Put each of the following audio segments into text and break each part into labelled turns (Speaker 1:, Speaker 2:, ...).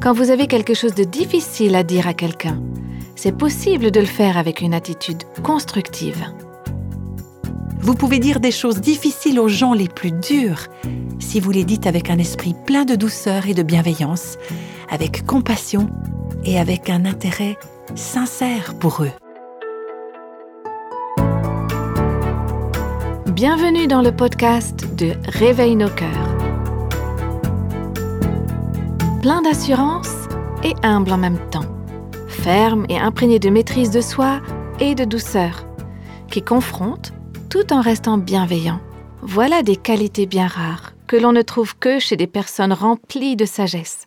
Speaker 1: quand vous avez quelque chose de difficile à dire à quelqu'un. C'est possible de le faire avec une attitude constructive.
Speaker 2: Vous pouvez dire des choses difficiles aux gens les plus durs si vous les dites avec un esprit plein de douceur et de bienveillance, avec compassion et avec un intérêt sincère pour eux.
Speaker 1: Bienvenue dans le podcast de Réveille nos cœurs. Plein d'assurance et humble en même temps. Ferme et imprégné de maîtrise de soi et de douceur. Qui confronte tout en restant bienveillant. Voilà des qualités bien rares que l'on ne trouve que chez des personnes remplies de sagesse.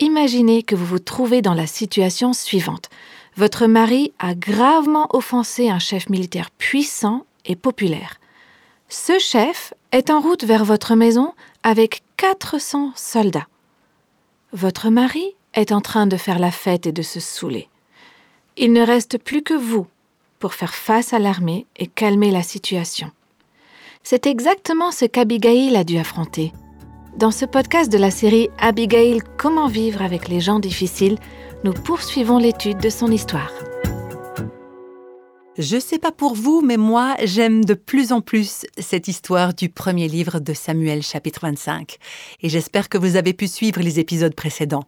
Speaker 1: Imaginez que vous vous trouvez dans la situation suivante. Votre mari a gravement offensé un chef militaire puissant et populaire. Ce chef est en route vers votre maison avec 400 soldats. Votre mari est en train de faire la fête et de se saouler. Il ne reste plus que vous pour faire face à l'armée et calmer la situation. C'est exactement ce qu'Abigail a dû affronter. Dans ce podcast de la série Abigail Comment vivre avec les gens difficiles, nous poursuivons l'étude de son histoire.
Speaker 2: Je sais pas pour vous, mais moi, j'aime de plus en plus cette histoire du premier livre de Samuel, chapitre 25. Et j'espère que vous avez pu suivre les épisodes précédents.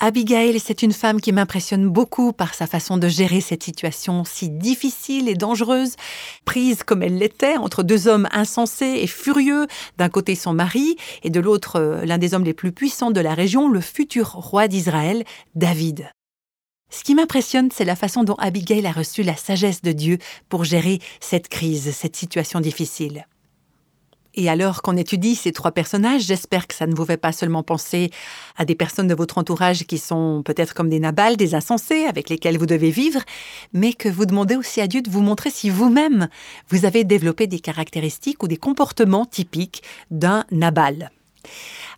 Speaker 2: Abigail, c'est une femme qui m'impressionne beaucoup par sa façon de gérer cette situation si difficile et dangereuse, prise comme elle l'était entre deux hommes insensés et furieux, d'un côté son mari et de l'autre euh, l'un des hommes les plus puissants de la région, le futur roi d'Israël, David. Ce qui m'impressionne, c'est la façon dont Abigail a reçu la sagesse de Dieu pour gérer cette crise, cette situation difficile. Et alors qu'on étudie ces trois personnages, j'espère que ça ne vous fait pas seulement penser à des personnes de votre entourage qui sont peut-être comme des nabals, des insensés avec lesquels vous devez vivre, mais que vous demandez aussi à Dieu de vous montrer si vous-même vous avez développé des caractéristiques ou des comportements typiques d'un nabal.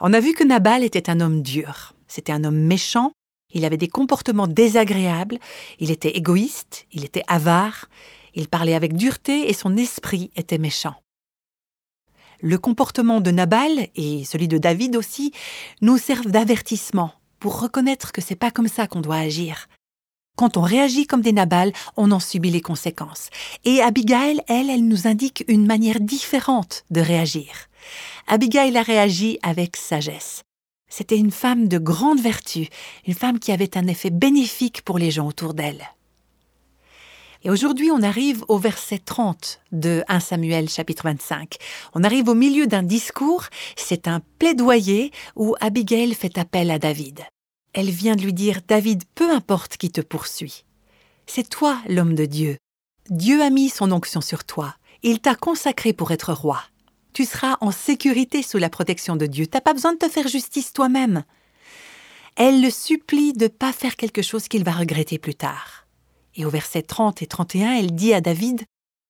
Speaker 2: On a vu que Nabal était un homme dur. C'était un homme méchant, il avait des comportements désagréables, il était égoïste, il était avare, il parlait avec dureté et son esprit était méchant. Le comportement de Nabal et celui de David aussi nous servent d'avertissement pour reconnaître que c'est pas comme ça qu'on doit agir. Quand on réagit comme des Nabal, on en subit les conséquences. Et Abigail, elle, elle nous indique une manière différente de réagir. Abigail a réagi avec sagesse. C'était une femme de grande vertu, une femme qui avait un effet bénéfique pour les gens autour d'elle. Et aujourd'hui, on arrive au verset 30 de 1 Samuel chapitre 25. On arrive au milieu d'un discours, c'est un plaidoyer où Abigail fait appel à David. Elle vient de lui dire David, peu importe qui te poursuit. C'est toi l'homme de Dieu. Dieu a mis son onction sur toi. Il t'a consacré pour être roi tu seras en sécurité sous la protection de Dieu. T'as pas besoin de te faire justice toi-même. Elle le supplie de ne pas faire quelque chose qu'il va regretter plus tard. Et au verset 30 et 31, elle dit à David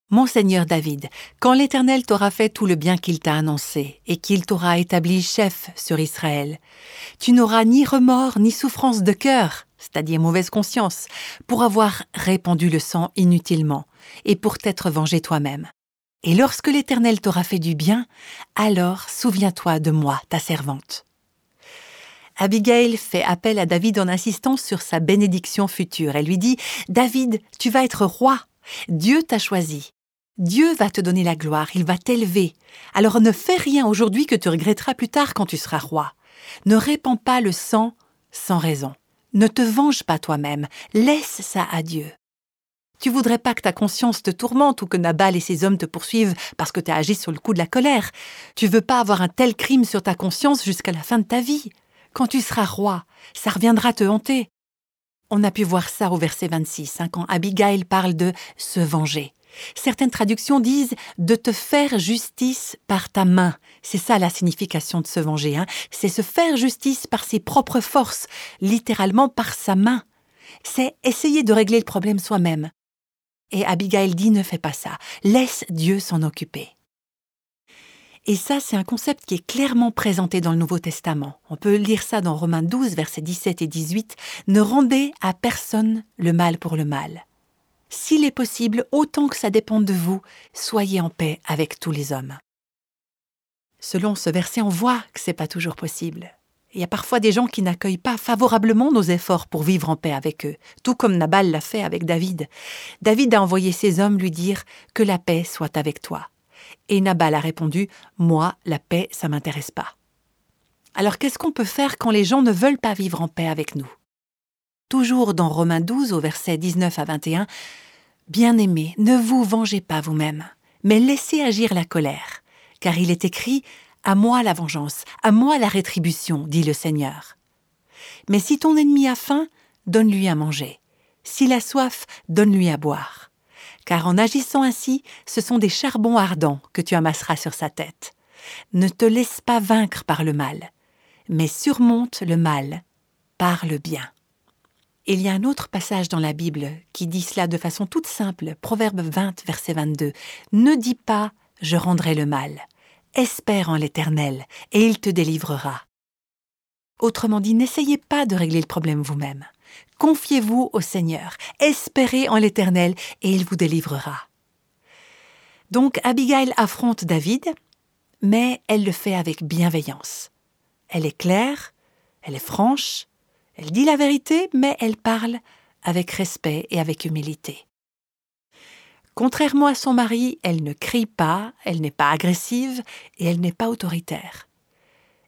Speaker 2: Mon Seigneur David, quand l'Éternel t'aura fait tout le bien qu'il t'a annoncé et qu'il t'aura établi chef sur Israël, tu n'auras ni remords ni souffrance de cœur, c'est-à-dire mauvaise conscience, pour avoir répandu le sang inutilement et pour t'être vengé toi-même. Et lorsque l'Éternel t'aura fait du bien, alors souviens-toi de moi, ta servante. Abigail fait appel à David en insistant sur sa bénédiction future. Elle lui dit David, tu vas être roi. Dieu t'a choisi. Dieu va te donner la gloire, il va t'élever. Alors ne fais rien aujourd'hui que tu regretteras plus tard quand tu seras roi. Ne répands pas le sang sans raison. Ne te venge pas toi-même, laisse ça à Dieu. Tu voudrais pas que ta conscience te tourmente ou que Nabal et ses hommes te poursuivent parce que tu as agi sur le coup de la colère. Tu veux pas avoir un tel crime sur ta conscience jusqu'à la fin de ta vie. Quand tu seras roi, ça reviendra te hanter. On a pu voir ça au verset 26, hein, quand Abigail parle de se venger. Certaines traductions disent de te faire justice par ta main. C'est ça la signification de se venger. Hein. C'est se faire justice par ses propres forces, littéralement par sa main. C'est essayer de régler le problème soi-même. Et Abigail dit ne fais pas ça, laisse Dieu s'en occuper. Et ça, c'est un concept qui est clairement présenté dans le Nouveau Testament. On peut lire ça dans Romains 12, versets 17 et 18. Ne rendez à personne le mal pour le mal. S'il est possible, autant que ça dépende de vous, soyez en paix avec tous les hommes. Selon ce verset, on voit que c'est pas toujours possible. Il y a parfois des gens qui n'accueillent pas favorablement nos efforts pour vivre en paix avec eux, tout comme Nabal l'a fait avec David. David a envoyé ses hommes lui dire que la paix soit avec toi. Et Nabal a répondu Moi, la paix, ça m'intéresse pas. Alors qu'est-ce qu'on peut faire quand les gens ne veulent pas vivre en paix avec nous? Toujours dans Romains 12 au verset 19 à 21, Bien-aimés, ne vous vengez pas vous-même, mais laissez agir la colère, car il est écrit à moi la vengeance, à moi la rétribution, dit le Seigneur. Mais si ton ennemi a faim, donne-lui à manger. S'il a soif, donne-lui à boire. Car en agissant ainsi, ce sont des charbons ardents que tu amasseras sur sa tête. Ne te laisse pas vaincre par le mal, mais surmonte le mal par le bien. Il y a un autre passage dans la Bible qui dit cela de façon toute simple, Proverbe 20, verset 22. Ne dis pas je rendrai le mal, espère en l'Éternel, et il te délivrera. Autrement dit, n'essayez pas de régler le problème vous-même. Confiez-vous au Seigneur, espérez en l'Éternel, et il vous délivrera. Donc Abigail affronte David, mais elle le fait avec bienveillance. Elle est claire, elle est franche, elle dit la vérité, mais elle parle avec respect et avec humilité. Contrairement à son mari, elle ne crie pas, elle n'est pas agressive et elle n'est pas autoritaire.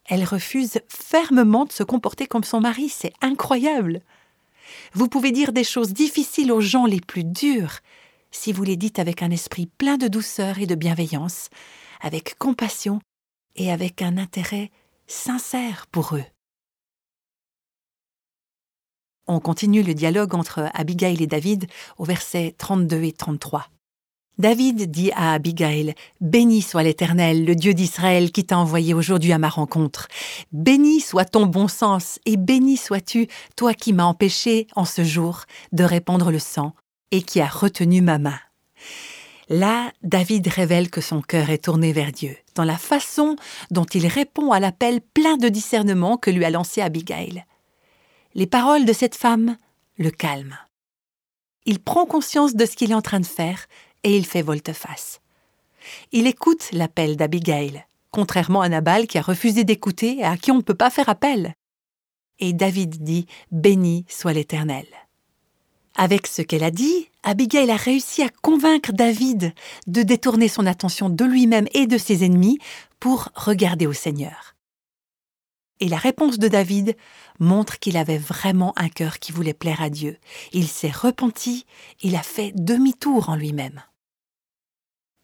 Speaker 2: Elle refuse fermement de se comporter comme son mari, c'est incroyable. Vous pouvez dire des choses difficiles aux gens les plus durs si vous les dites avec un esprit plein de douceur et de bienveillance, avec compassion et avec un intérêt sincère pour eux. On continue le dialogue entre Abigail et David au verset 32 et 33. David dit à Abigail, Béni soit l'Éternel, le Dieu d'Israël qui t'a envoyé aujourd'hui à ma rencontre. Béni soit ton bon sens, et béni sois-tu, toi qui m'as empêché, en ce jour, de répandre le sang, et qui as retenu ma main. Là, David révèle que son cœur est tourné vers Dieu, dans la façon dont il répond à l'appel plein de discernement que lui a lancé Abigail. Les paroles de cette femme le calment. Il prend conscience de ce qu'il est en train de faire et il fait volte-face. Il écoute l'appel d'Abigail, contrairement à Nabal qui a refusé d'écouter et à qui on ne peut pas faire appel. Et David dit Béni soit l'Éternel. Avec ce qu'elle a dit, Abigail a réussi à convaincre David de détourner son attention de lui-même et de ses ennemis pour regarder au Seigneur. Et la réponse de David montre qu'il avait vraiment un cœur qui voulait plaire à Dieu. Il s'est repenti, il a fait demi-tour en lui-même.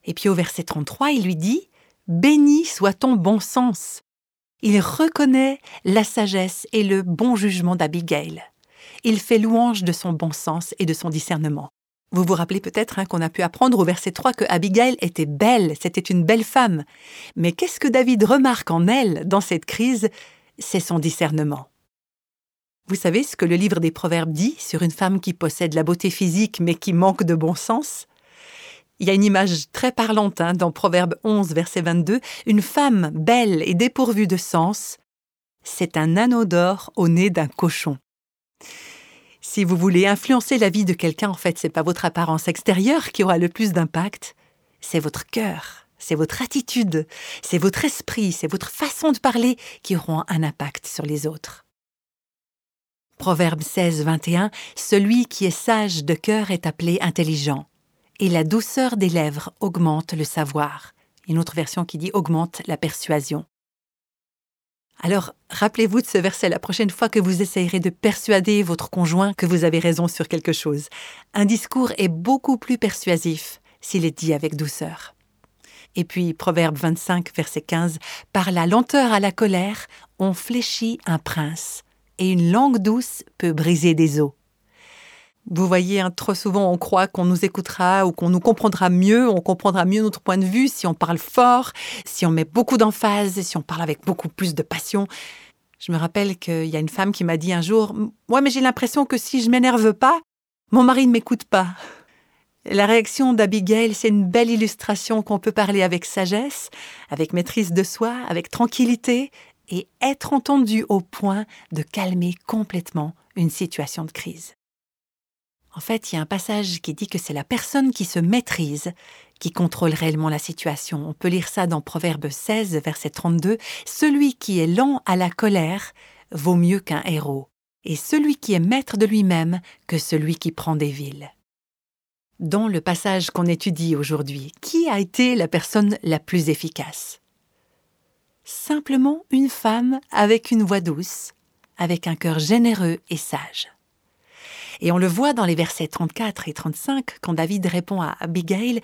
Speaker 2: Et puis au verset 33, il lui dit Béni soit ton bon sens. Il reconnaît la sagesse et le bon jugement d'Abigail. Il fait louange de son bon sens et de son discernement. Vous vous rappelez peut-être hein, qu'on a pu apprendre au verset 3 que Abigail était belle, c'était une belle femme. Mais qu'est-ce que David remarque en elle dans cette crise? C'est son discernement. Vous savez ce que le livre des Proverbes dit sur une femme qui possède la beauté physique mais qui manque de bon sens? Il y a une image très parlante hein, dans Proverbe 11, verset 22. Une femme belle et dépourvue de sens, c'est un anneau d'or au nez d'un cochon. Si vous voulez influencer la vie de quelqu'un, en fait, c'est pas votre apparence extérieure qui aura le plus d'impact, c'est votre cœur, c'est votre attitude, c'est votre esprit, c'est votre façon de parler qui auront un impact sur les autres. Proverbe 16, 21 Celui qui est sage de cœur est appelé intelligent et la douceur des lèvres augmente le savoir. Une autre version qui dit augmente la persuasion. Alors, rappelez-vous de ce verset la prochaine fois que vous essayerez de persuader votre conjoint que vous avez raison sur quelque chose. Un discours est beaucoup plus persuasif s'il est dit avec douceur. Et puis, Proverbe 25, verset 15, Par la lenteur à la colère, on fléchit un prince, et une langue douce peut briser des os. Vous voyez, hein, trop souvent on croit qu'on nous écoutera ou qu'on nous comprendra mieux, on comprendra mieux notre point de vue si on parle fort, si on met beaucoup d'emphase, si on parle avec beaucoup plus de passion. Je me rappelle qu'il y a une femme qui m'a dit un jour Moi, mais j'ai l'impression que si je m'énerve pas, mon mari ne m'écoute pas. La réaction d'Abigail, c'est une belle illustration qu'on peut parler avec sagesse, avec maîtrise de soi, avec tranquillité et être entendu au point de calmer complètement une situation de crise. En fait, il y a un passage qui dit que c'est la personne qui se maîtrise qui contrôle réellement la situation. On peut lire ça dans Proverbe 16, verset 32. Celui qui est lent à la colère vaut mieux qu'un héros, et celui qui est maître de lui-même que celui qui prend des villes. Dans le passage qu'on étudie aujourd'hui, qui a été la personne la plus efficace? Simplement une femme avec une voix douce, avec un cœur généreux et sage. Et on le voit dans les versets 34 et 35 quand David répond à Abigail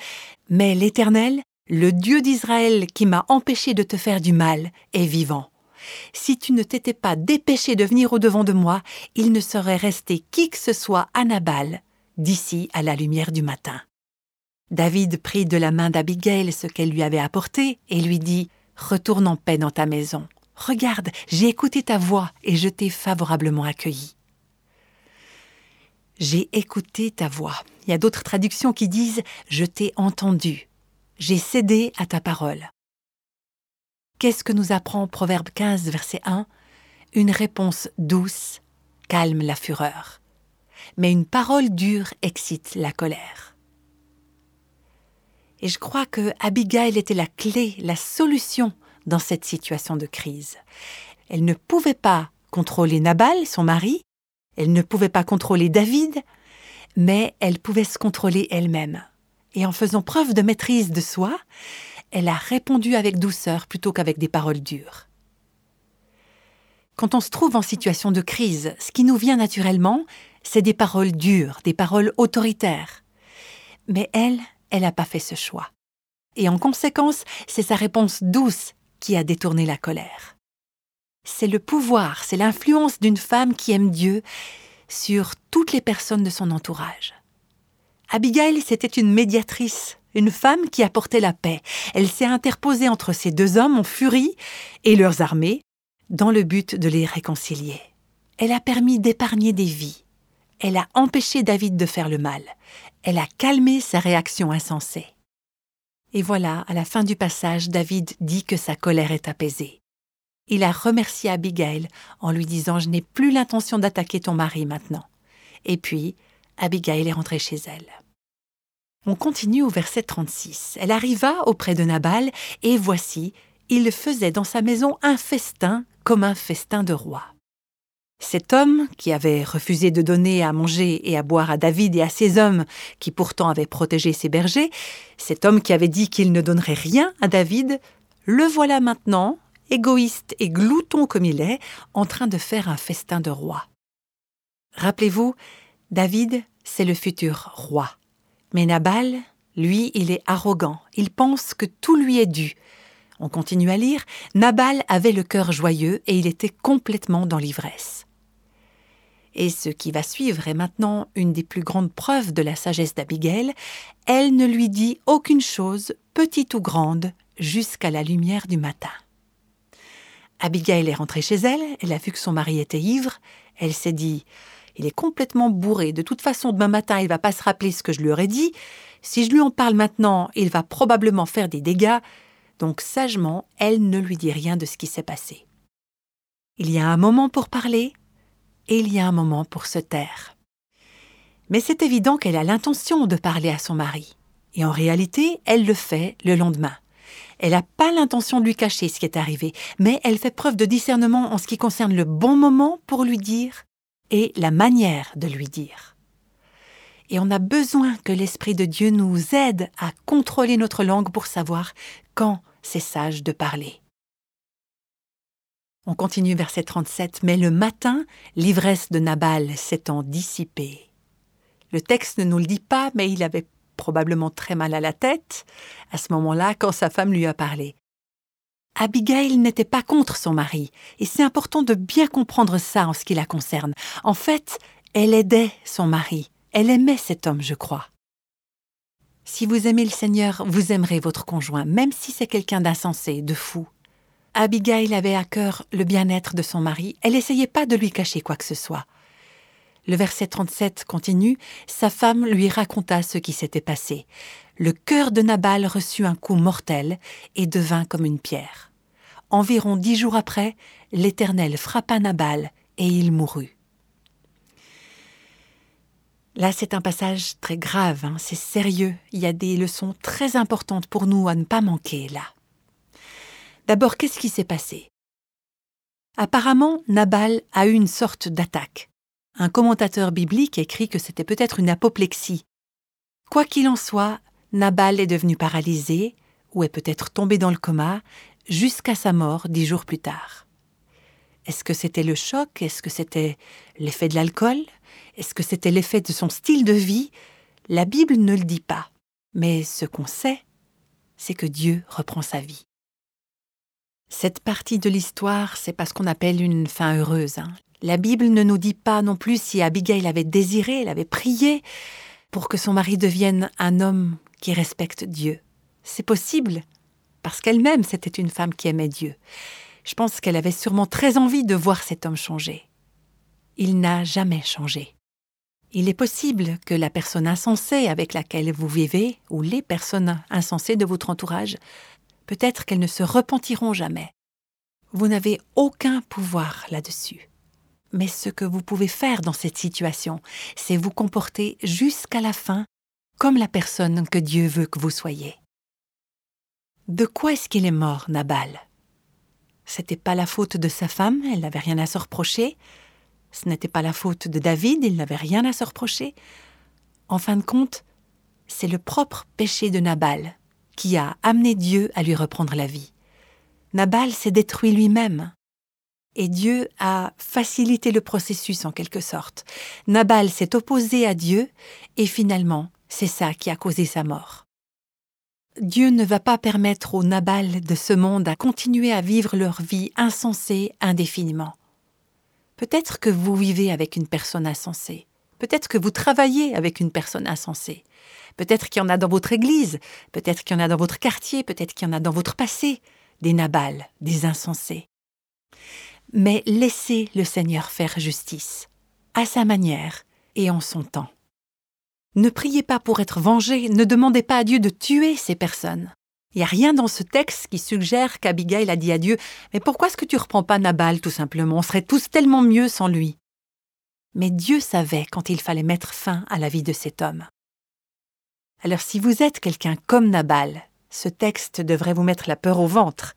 Speaker 2: Mais l'Éternel, le Dieu d'Israël qui m'a empêché de te faire du mal, est vivant. Si tu ne t'étais pas dépêché de venir au-devant de moi, il ne serait resté qui que ce soit à Nabal, d'ici à la lumière du matin. David prit de la main d'Abigail ce qu'elle lui avait apporté et lui dit Retourne en paix dans ta maison. Regarde, j'ai écouté ta voix et je t'ai favorablement accueilli. J'ai écouté ta voix. Il y a d'autres traductions qui disent Je t'ai entendu. J'ai cédé à ta parole. Qu'est-ce que nous apprend Proverbe 15, verset 1 Une réponse douce calme la fureur, mais une parole dure excite la colère. Et je crois que Abigail était la clé, la solution dans cette situation de crise. Elle ne pouvait pas contrôler Nabal, son mari, elle ne pouvait pas contrôler David, mais elle pouvait se contrôler elle-même. Et en faisant preuve de maîtrise de soi, elle a répondu avec douceur plutôt qu'avec des paroles dures. Quand on se trouve en situation de crise, ce qui nous vient naturellement, c'est des paroles dures, des paroles autoritaires. Mais elle, elle n'a pas fait ce choix. Et en conséquence, c'est sa réponse douce qui a détourné la colère c'est le pouvoir, c'est l'influence d'une femme qui aime Dieu sur toutes les personnes de son entourage. Abigail, c'était une médiatrice, une femme qui apportait la paix. Elle s'est interposée entre ces deux hommes en furie et leurs armées dans le but de les réconcilier. Elle a permis d'épargner des vies. Elle a empêché David de faire le mal. Elle a calmé sa réaction insensée. Et voilà, à la fin du passage, David dit que sa colère est apaisée. Il a remercié Abigail en lui disant Je n'ai plus l'intention d'attaquer ton mari maintenant. Et puis, Abigail est rentrée chez elle. On continue au verset 36. Elle arriva auprès de Nabal, et voici, il faisait dans sa maison un festin comme un festin de roi. Cet homme, qui avait refusé de donner à manger et à boire à David et à ses hommes, qui pourtant avaient protégé ses bergers, cet homme qui avait dit qu'il ne donnerait rien à David, le voilà maintenant, égoïste et glouton comme il est, en train de faire un festin de roi. Rappelez-vous, David, c'est le futur roi. Mais Nabal, lui, il est arrogant, il pense que tout lui est dû. On continue à lire, Nabal avait le cœur joyeux et il était complètement dans l'ivresse. Et ce qui va suivre est maintenant une des plus grandes preuves de la sagesse d'Abigail. Elle ne lui dit aucune chose, petite ou grande, jusqu'à la lumière du matin. Abigail est rentrée chez elle, elle a vu que son mari était ivre, elle s'est dit Il est complètement bourré, de toute façon demain matin il va pas se rappeler ce que je lui aurais dit, si je lui en parle maintenant, il va probablement faire des dégâts, donc sagement, elle ne lui dit rien de ce qui s'est passé. Il y a un moment pour parler et il y a un moment pour se taire. Mais c'est évident qu'elle a l'intention de parler à son mari, et en réalité, elle le fait le lendemain. Elle n'a pas l'intention de lui cacher ce qui est arrivé, mais elle fait preuve de discernement en ce qui concerne le bon moment pour lui dire et la manière de lui dire. Et on a besoin que l'Esprit de Dieu nous aide à contrôler notre langue pour savoir quand c'est sage de parler. On continue verset 37. Mais le matin, l'ivresse de Nabal s'étant dissipée. Le texte ne nous le dit pas, mais il avait probablement très mal à la tête, à ce moment-là, quand sa femme lui a parlé. Abigail n'était pas contre son mari, et c'est important de bien comprendre ça en ce qui la concerne. En fait, elle aidait son mari, elle aimait cet homme, je crois. Si vous aimez le Seigneur, vous aimerez votre conjoint, même si c'est quelqu'un d'insensé, de fou. Abigail avait à cœur le bien-être de son mari, elle n'essayait pas de lui cacher quoi que ce soit. Le verset 37 continue Sa femme lui raconta ce qui s'était passé. Le cœur de Nabal reçut un coup mortel et devint comme une pierre. Environ dix jours après, l'Éternel frappa Nabal et il mourut. Là, c'est un passage très grave, hein, c'est sérieux. Il y a des leçons très importantes pour nous à ne pas manquer là. D'abord, qu'est-ce qui s'est passé? Apparemment, Nabal a eu une sorte d'attaque. Un commentateur biblique écrit que c'était peut-être une apoplexie. Quoi qu'il en soit, Nabal est devenu paralysé, ou est peut-être tombé dans le coma, jusqu'à sa mort dix jours plus tard. Est-ce que c'était le choc? Est-ce que c'était l'effet de l'alcool? Est-ce que c'était l'effet de son style de vie? La Bible ne le dit pas. Mais ce qu'on sait, c'est que Dieu reprend sa vie. Cette partie de l'histoire, c'est pas ce qu'on appelle une fin heureuse. Hein. La Bible ne nous dit pas non plus si Abigail avait désiré, elle avait prié pour que son mari devienne un homme qui respecte Dieu. C'est possible, parce qu'elle-même, c'était une femme qui aimait Dieu. Je pense qu'elle avait sûrement très envie de voir cet homme changer. Il n'a jamais changé. Il est possible que la personne insensée avec laquelle vous vivez, ou les personnes insensées de votre entourage, peut-être qu'elles ne se repentiront jamais. Vous n'avez aucun pouvoir là-dessus. Mais ce que vous pouvez faire dans cette situation, c'est vous comporter jusqu'à la fin comme la personne que Dieu veut que vous soyez. De quoi est-ce qu'il est mort, Nabal? C'était pas la faute de sa femme, elle n'avait rien à se reprocher. Ce n'était pas la faute de David, il n'avait rien à se reprocher. En fin de compte, c'est le propre péché de Nabal qui a amené Dieu à lui reprendre la vie. Nabal s'est détruit lui-même. Et Dieu a facilité le processus en quelque sorte. Nabal s'est opposé à Dieu et finalement, c'est ça qui a causé sa mort. Dieu ne va pas permettre aux Nabal de ce monde à continuer à vivre leur vie insensée indéfiniment. Peut-être que vous vivez avec une personne insensée. Peut-être que vous travaillez avec une personne insensée. Peut-être qu'il y en a dans votre église, peut-être qu'il y en a dans votre quartier, peut-être qu'il y en a dans votre passé, des Nabal, des insensés. Mais laissez le Seigneur faire justice, à sa manière et en son temps. Ne priez pas pour être vengé, ne demandez pas à Dieu de tuer ces personnes. Il n'y a rien dans ce texte qui suggère qu'Abigail a dit à Dieu Mais pourquoi est-ce que tu reprends pas Nabal tout simplement? On serait tous tellement mieux sans lui. Mais Dieu savait quand il fallait mettre fin à la vie de cet homme. Alors si vous êtes quelqu'un comme Nabal, ce texte devrait vous mettre la peur au ventre.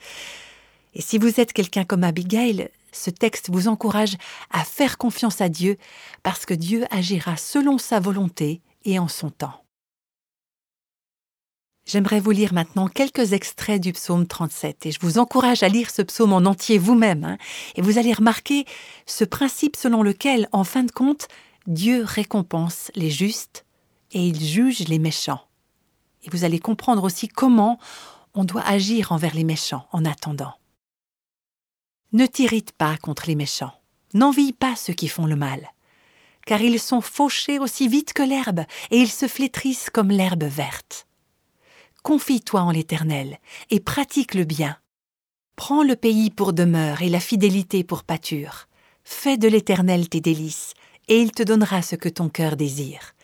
Speaker 2: Et si vous êtes quelqu'un comme Abigail, ce texte vous encourage à faire confiance à Dieu parce que Dieu agira selon sa volonté et en son temps. J'aimerais vous lire maintenant quelques extraits du psaume 37 et je vous encourage à lire ce psaume en entier vous-même hein, et vous allez remarquer ce principe selon lequel, en fin de compte, Dieu récompense les justes et il juge les méchants. Et vous allez comprendre aussi comment on doit agir envers les méchants en attendant. Ne t'irrite pas contre les méchants, n'envie pas ceux qui font le mal car ils sont fauchés aussi vite que l'herbe, et ils se flétrissent comme l'herbe verte. Confie-toi en l'Éternel, et pratique le bien. Prends le pays pour demeure et la fidélité pour pâture. Fais de l'Éternel tes délices, et il te donnera ce que ton cœur désire.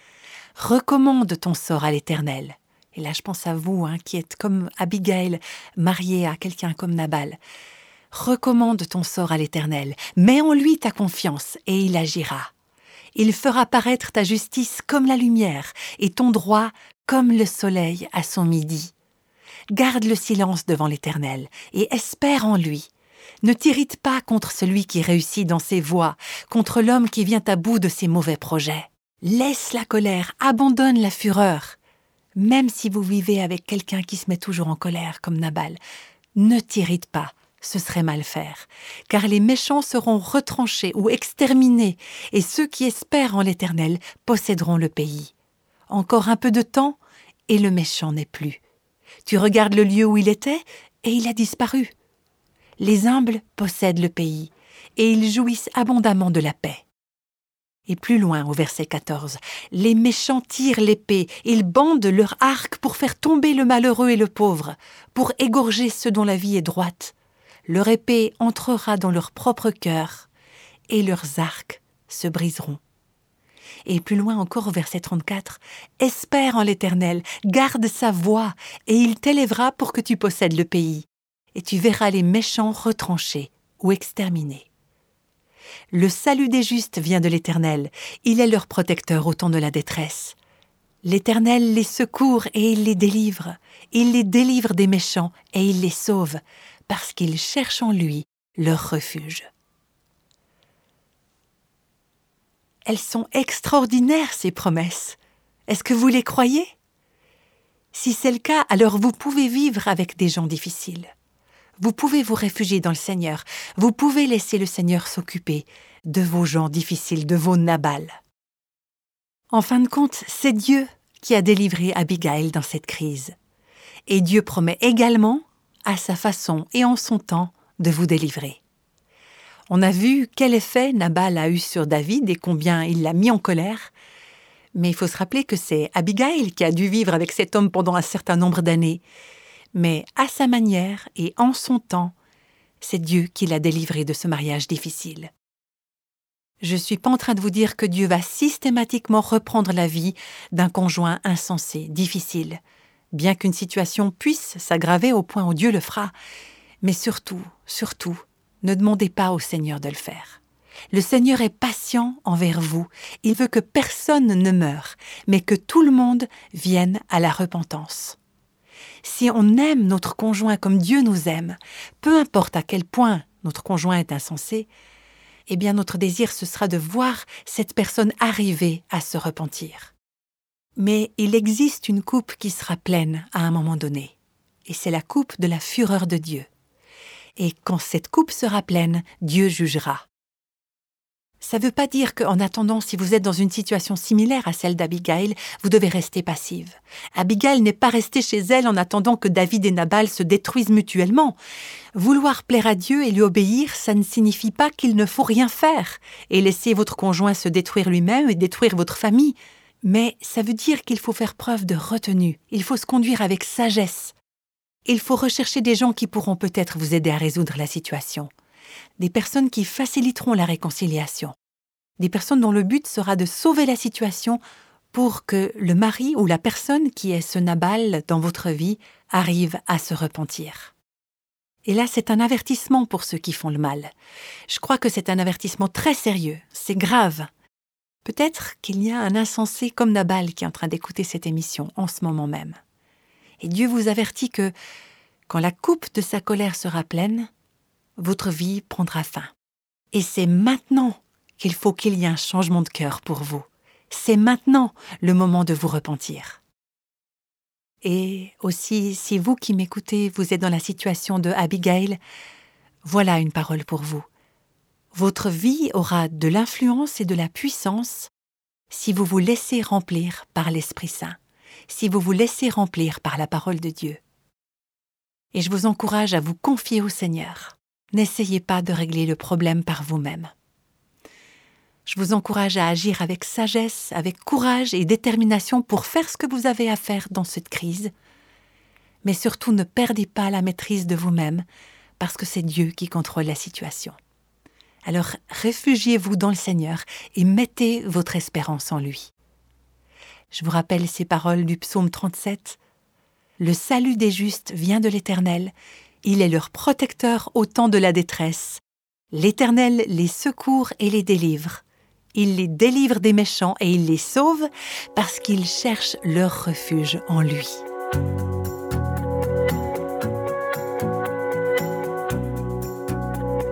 Speaker 2: Recommande ton sort à l'Éternel. Et là, je pense à vous, hein, qui êtes comme Abigail, mariée à quelqu'un comme Nabal. Recommande ton sort à l'Éternel, mets en lui ta confiance, et il agira. Il fera paraître ta justice comme la lumière et ton droit comme le soleil à son midi. Garde le silence devant l'Éternel et espère en lui. Ne t'irrite pas contre celui qui réussit dans ses voies, contre l'homme qui vient à bout de ses mauvais projets. Laisse la colère, abandonne la fureur. Même si vous vivez avec quelqu'un qui se met toujours en colère comme Nabal, ne t'irrite pas, ce serait mal faire, car les méchants seront retranchés ou exterminés, et ceux qui espèrent en l'Éternel posséderont le pays. Encore un peu de temps, et le méchant n'est plus. Tu regardes le lieu où il était, et il a disparu. Les humbles possèdent le pays, et ils jouissent abondamment de la paix. Et plus loin, au verset 14, les méchants tirent l'épée, ils bandent leur arc pour faire tomber le malheureux et le pauvre, pour égorger ceux dont la vie est droite leur épée entrera dans leur propre cœur, et leurs arcs se briseront. Et plus loin encore au verset 34, Espère en l'Éternel, garde sa voix, et il t'élèvera pour que tu possèdes le pays, et tu verras les méchants retranchés ou exterminés. Le salut des justes vient de l'Éternel. Il est leur protecteur au temps de la détresse. L'Éternel les secourt et il les délivre. Il les délivre des méchants et il les sauve, parce qu'ils cherchent en lui leur refuge. Elles sont extraordinaires, ces promesses. Est-ce que vous les croyez? Si c'est le cas, alors vous pouvez vivre avec des gens difficiles. Vous pouvez vous réfugier dans le Seigneur. Vous pouvez laisser le Seigneur s'occuper de vos gens difficiles, de vos nabals. En fin de compte, c'est Dieu qui a délivré Abigail dans cette crise. Et Dieu promet également, à sa façon et en son temps, de vous délivrer. On a vu quel effet Nabal a eu sur David et combien il l'a mis en colère. Mais il faut se rappeler que c'est Abigail qui a dû vivre avec cet homme pendant un certain nombre d'années. Mais à sa manière et en son temps, c'est Dieu qui l'a délivré de ce mariage difficile. Je ne suis pas en train de vous dire que Dieu va systématiquement reprendre la vie d'un conjoint insensé, difficile, bien qu'une situation puisse s'aggraver au point où Dieu le fera. Mais surtout, surtout, ne demandez pas au Seigneur de le faire. Le Seigneur est patient envers vous. Il veut que personne ne meure, mais que tout le monde vienne à la repentance. Si on aime notre conjoint comme Dieu nous aime, peu importe à quel point notre conjoint est insensé, eh bien notre désir ce sera de voir cette personne arriver à se repentir. Mais il existe une coupe qui sera pleine à un moment donné, et c'est la coupe de la fureur de Dieu et quand cette coupe sera pleine, Dieu jugera. Ça ne veut pas dire qu'en attendant, si vous êtes dans une situation similaire à celle d'Abigail, vous devez rester passive. Abigail n'est pas restée chez elle en attendant que David et Nabal se détruisent mutuellement. Vouloir plaire à Dieu et lui obéir, ça ne signifie pas qu'il ne faut rien faire et laisser votre conjoint se détruire lui-même et détruire votre famille. Mais ça veut dire qu'il faut faire preuve de retenue, il faut se conduire avec sagesse, il faut rechercher des gens qui pourront peut-être vous aider à résoudre la situation, des personnes qui faciliteront la réconciliation, des personnes dont le but sera de sauver la situation pour que le mari ou la personne qui est ce Nabal dans votre vie arrive à se repentir. Et là, c'est un avertissement pour ceux qui font le mal. Je crois que c'est un avertissement très sérieux, c'est grave. Peut-être qu'il y a un insensé comme Nabal qui est en train d'écouter cette émission en ce moment même. Et Dieu vous avertit que, quand la coupe de sa colère sera pleine, votre vie prendra fin. Et c'est maintenant qu'il faut qu'il y ait un changement de cœur pour vous. C'est maintenant le moment de vous repentir. Et aussi, si vous qui m'écoutez, vous êtes dans la situation de Abigail, voilà une parole pour vous. Votre vie aura de l'influence et de la puissance si vous vous laissez remplir par l'Esprit Saint si vous vous laissez remplir par la parole de Dieu. Et je vous encourage à vous confier au Seigneur. N'essayez pas de régler le problème par vous-même. Je vous encourage à agir avec sagesse, avec courage et détermination pour faire ce que vous avez à faire dans cette crise. Mais surtout ne perdez pas la maîtrise de vous-même, parce que c'est Dieu qui contrôle la situation. Alors réfugiez-vous dans le Seigneur et mettez votre espérance en lui. Je vous rappelle ces paroles du psaume 37. Le salut des justes vient de l'Éternel, il est leur protecteur au temps de la détresse. L'Éternel les secourt et les délivre. Il les délivre des méchants et il les sauve parce qu'ils cherchent leur refuge en lui.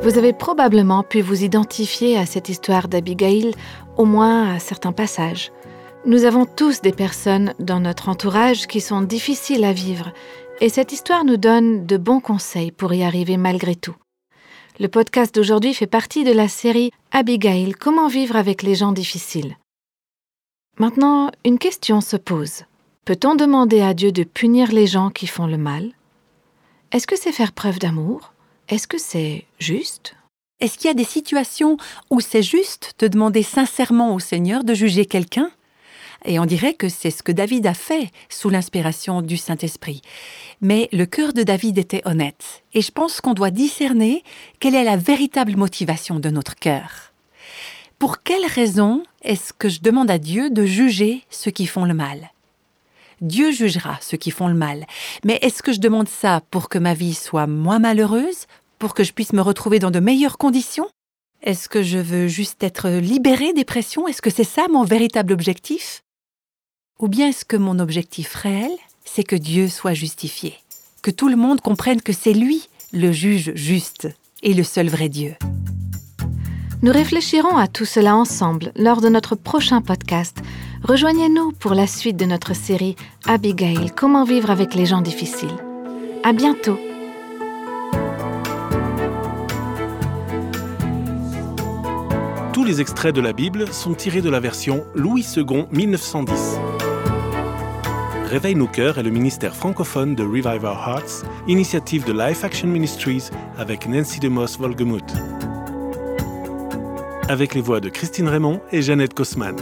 Speaker 1: Vous avez probablement pu vous identifier à cette histoire d'Abigail, au moins à certains passages. Nous avons tous des personnes dans notre entourage qui sont difficiles à vivre, et cette histoire nous donne de bons conseils pour y arriver malgré tout. Le podcast d'aujourd'hui fait partie de la série Abigail, comment vivre avec les gens difficiles. Maintenant, une question se pose. Peut-on demander à Dieu de punir les gens qui font le mal? Est-ce que c'est faire preuve d'amour? Est-ce que c'est juste?
Speaker 2: Est-ce qu'il y a des situations où c'est juste de demander sincèrement au Seigneur de juger quelqu'un? Et on dirait que c'est ce que David a fait sous l'inspiration du Saint-Esprit. Mais le cœur de David était honnête, et je pense qu'on doit discerner quelle est la véritable motivation de notre cœur. Pour quelle raison est-ce que je demande à Dieu de juger ceux qui font le mal? Dieu jugera ceux qui font le mal, mais est-ce que je demande ça pour que ma vie soit moins malheureuse, pour que je puisse me retrouver dans de meilleures conditions? Est-ce que je veux juste être libérée des pressions? Est-ce que c'est ça mon véritable objectif? Ou bien est-ce que mon objectif réel, c'est que Dieu soit justifié? Que tout le monde comprenne que c'est lui le juge juste et le seul vrai Dieu.
Speaker 1: Nous réfléchirons à tout cela ensemble lors de notre prochain podcast. Rejoignez-nous pour la suite de notre série Abigail, comment vivre avec les gens difficiles. À bientôt
Speaker 3: les extraits de la Bible sont tirés de la version Louis II 1910. Réveille nos cœurs est le ministère francophone de Revive Our Hearts, initiative de Life Action Ministries avec Nancy DeMoss Volgemuth. Avec les voix de Christine Raymond et Jeannette Kosman.